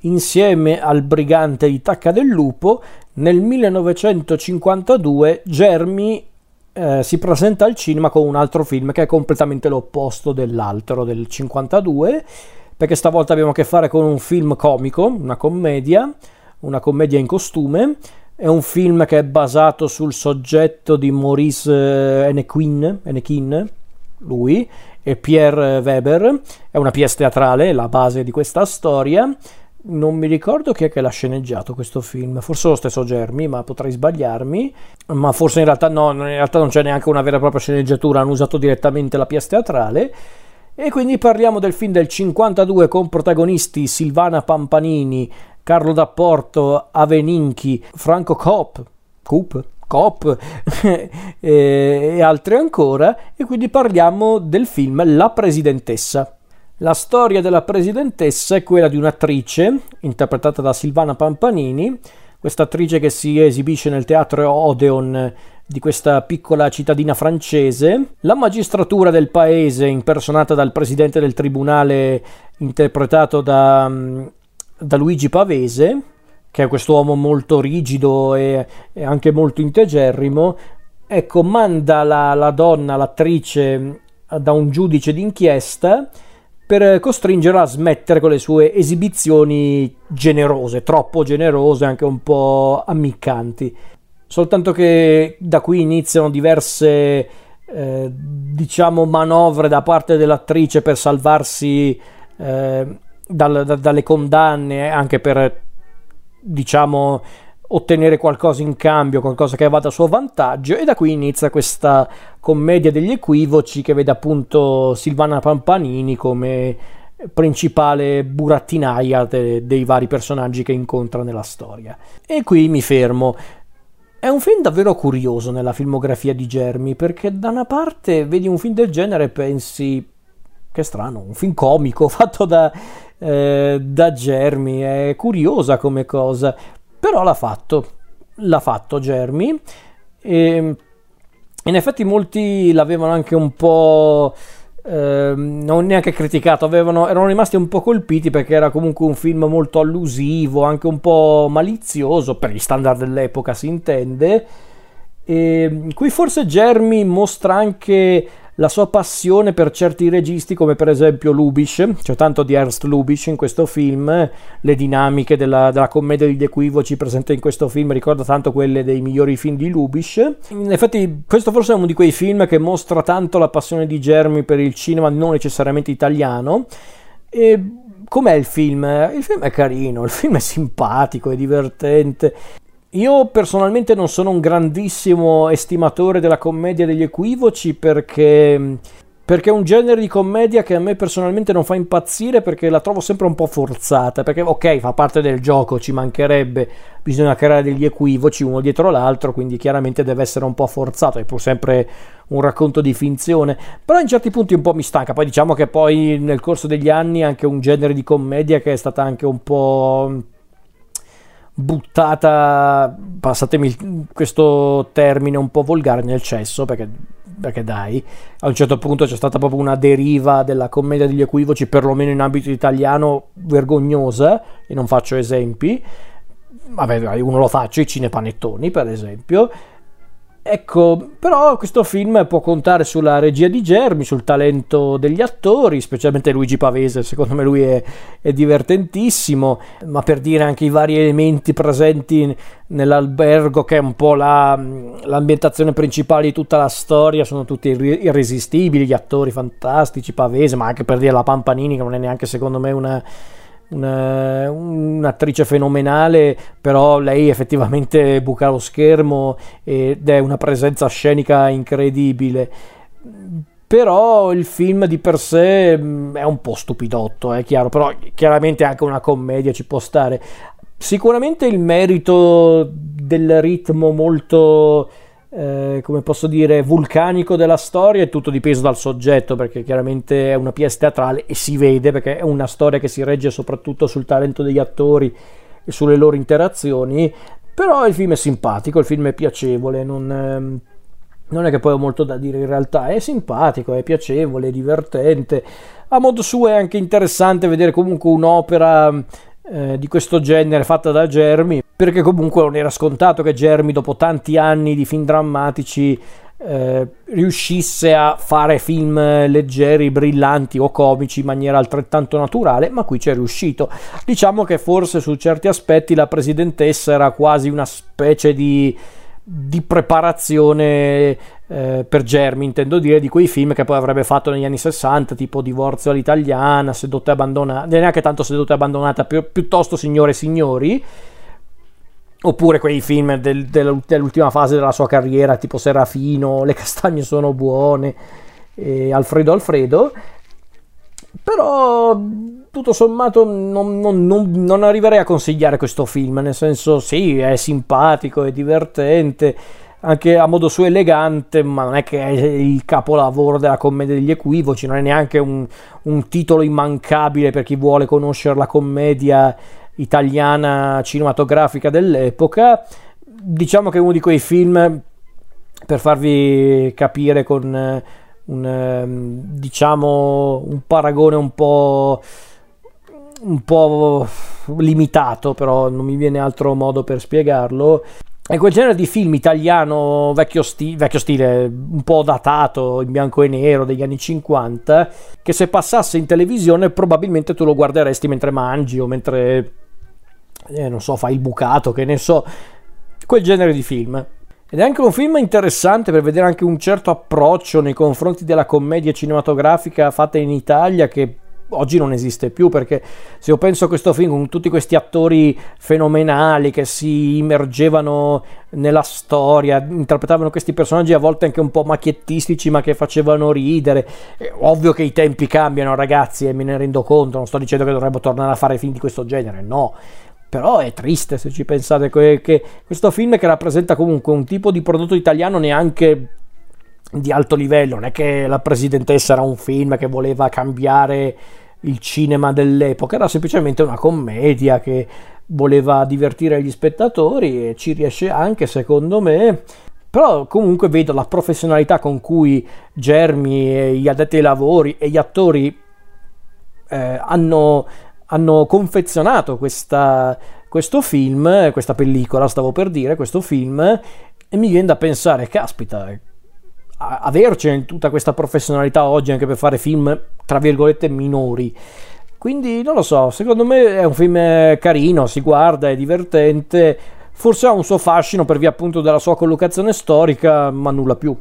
insieme al brigante di Tacca del Lupo, nel 1952 Germi eh, si presenta al cinema con un altro film che è completamente l'opposto dell'altro del 52, perché stavolta abbiamo a che fare con un film comico, una commedia, una commedia in costume. È un film che è basato sul soggetto di Maurice eh, Enequin, Enequin lui, e Pierre Weber. È una pièce teatrale, la base di questa storia non mi ricordo chi è che l'ha sceneggiato questo film, forse lo stesso Germi, ma potrei sbagliarmi, ma forse in realtà no, in realtà non c'è neanche una vera e propria sceneggiatura, hanno usato direttamente la pièce teatrale. E quindi parliamo del film del 52 con protagonisti Silvana Pampanini, Carlo D'Apporto, Aveninchi, Franco Coop, Coop, Coop e altri ancora. E quindi parliamo del film La Presidentessa. La storia della presidentessa è quella di un'attrice, interpretata da Silvana Pampanini, questa attrice che si esibisce nel teatro Odeon di questa piccola cittadina francese. La magistratura del paese, impersonata dal presidente del tribunale, interpretato da, da Luigi Pavese, che è quest'uomo molto rigido e, e anche molto integerrimo, ecco, manda la, la donna, l'attrice, da un giudice d'inchiesta per costringerla a smettere con le sue esibizioni generose, troppo generose, anche un po' ammiccanti. Soltanto che da qui iniziano diverse, eh, diciamo, manovre da parte dell'attrice per salvarsi eh, dal, da, dalle condanne, anche per, diciamo, ottenere qualcosa in cambio, qualcosa che vada a suo vantaggio e da qui inizia questa commedia degli equivoci che vede appunto Silvana Pampanini come principale burattinaia de- dei vari personaggi che incontra nella storia. E qui mi fermo. È un film davvero curioso nella filmografia di Germi perché da una parte vedi un film del genere e pensi che strano, un film comico fatto da, eh, da Germi, è curiosa come cosa, però l'ha fatto, l'ha fatto Germi e in effetti molti l'avevano anche un po' eh, non neanche criticato, avevano, erano rimasti un po' colpiti perché era comunque un film molto allusivo, anche un po' malizioso per gli standard dell'epoca si intende. E qui forse Germi mostra anche la sua passione per certi registi come per esempio Lubitsch, c'è tanto di Ernst Lubitsch in questo film, le dinamiche della, della commedia degli equivoci presente in questo film ricorda tanto quelle dei migliori film di Lubitsch. In effetti questo forse è uno di quei film che mostra tanto la passione di Germi per il cinema non necessariamente italiano e com'è il film? Il film è carino, il film è simpatico, è divertente. Io personalmente non sono un grandissimo estimatore della commedia degli equivoci perché, perché è un genere di commedia che a me personalmente non fa impazzire perché la trovo sempre un po' forzata. Perché, ok, fa parte del gioco, ci mancherebbe, bisogna creare degli equivoci uno dietro l'altro, quindi chiaramente deve essere un po' forzato, è pur sempre un racconto di finzione. Però in certi punti un po' mi stanca. Poi diciamo che poi nel corso degli anni anche un genere di commedia che è stata anche un po' buttata, passatemi questo termine un po' volgare, nel cesso, perché, perché dai, a un certo punto c'è stata proprio una deriva della commedia degli equivoci, perlomeno in ambito italiano, vergognosa, e non faccio esempi. Vabbè, uno lo faccio, i cinepanettoni, per esempio Ecco, però questo film può contare sulla regia di Germi, sul talento degli attori, specialmente Luigi Pavese, secondo me lui è, è divertentissimo, ma per dire anche i vari elementi presenti nell'albergo, che è un po' la, l'ambientazione principale di tutta la storia, sono tutti irresistibili, gli attori fantastici, Pavese, ma anche per dire la Pampanini, che non è neanche secondo me una una, un'attrice fenomenale, però lei effettivamente buca lo schermo ed è una presenza scenica incredibile. Però il film di per sé mm, è un po' stupidotto, è chiaro, però chiaramente anche una commedia ci può stare. Sicuramente il merito del ritmo molto eh, come posso dire, vulcanico della storia, è tutto dipeso dal soggetto, perché chiaramente è una pièce teatrale e si vede perché è una storia che si regge soprattutto sul talento degli attori e sulle loro interazioni. Però il film è simpatico, il film è piacevole, non, ehm, non è che poi ho molto da dire in realtà, è simpatico, è piacevole, è divertente. A modo suo è anche interessante vedere comunque un'opera eh, di questo genere fatta da Jeremy, perché comunque non era scontato che Jeremy dopo tanti anni di film drammatici eh, riuscisse a fare film leggeri, brillanti o comici in maniera altrettanto naturale, ma qui ci è riuscito. Diciamo che forse su certi aspetti la presidentessa era quasi una specie di, di preparazione eh, per Germi, intendo dire, di quei film che poi avrebbe fatto negli anni 60, tipo Divorzio all'italiana, Sedotta e abbandonata, neanche tanto Sedotta e abbandonata, pi- piuttosto Signore e signori oppure quei film del, del, dell'ultima fase della sua carriera tipo Serafino, Le castagne sono buone, Alfredo Alfredo, però tutto sommato non, non, non, non, arriverei a consigliare questo film, nel senso sì, è simpatico, è divertente, anche a modo suo elegante, ma non è che è il capolavoro della commedia degli equivoci, non è neanche un, un titolo immancabile per chi vuole conoscere la commedia italiana cinematografica dell'epoca. Diciamo che è uno di quei film, per farvi capire con eh, un, ehm, diciamo, un paragone un po', un po' limitato, però non mi viene altro modo per spiegarlo. È quel genere di film italiano vecchio, sti- vecchio, stile, un po' datato, in bianco e nero degli anni 50, che se passasse in televisione probabilmente tu lo guarderesti mentre mangi o mentre eh, non so, fa il bucato, che ne so, quel genere di film. Ed è anche un film interessante per vedere anche un certo approccio nei confronti della commedia cinematografica fatta in Italia che oggi non esiste più perché se io penso a questo film con tutti questi attori fenomenali che si immergevano nella storia, interpretavano questi personaggi a volte anche un po' macchiettistici ma che facevano ridere, è ovvio che i tempi cambiano ragazzi e me ne rendo conto, non sto dicendo che dovrebbe tornare a fare film di questo genere, no, però è triste se ci pensate che questo film che rappresenta comunque un tipo di prodotto italiano neanche di alto livello, non è che la presidentessa era un film che voleva cambiare il cinema dell'epoca, era semplicemente una commedia che voleva divertire gli spettatori e ci riesce anche secondo me. Però comunque vedo la professionalità con cui Germi e gli addetti ai lavori e gli attori eh, hanno hanno confezionato questa, questo film, questa pellicola, stavo per dire, questo film, e mi viene da pensare, caspita, avercene tutta questa professionalità oggi anche per fare film, tra virgolette, minori. Quindi non lo so, secondo me è un film carino, si guarda, è divertente, forse ha un suo fascino per via appunto della sua collocazione storica, ma nulla più.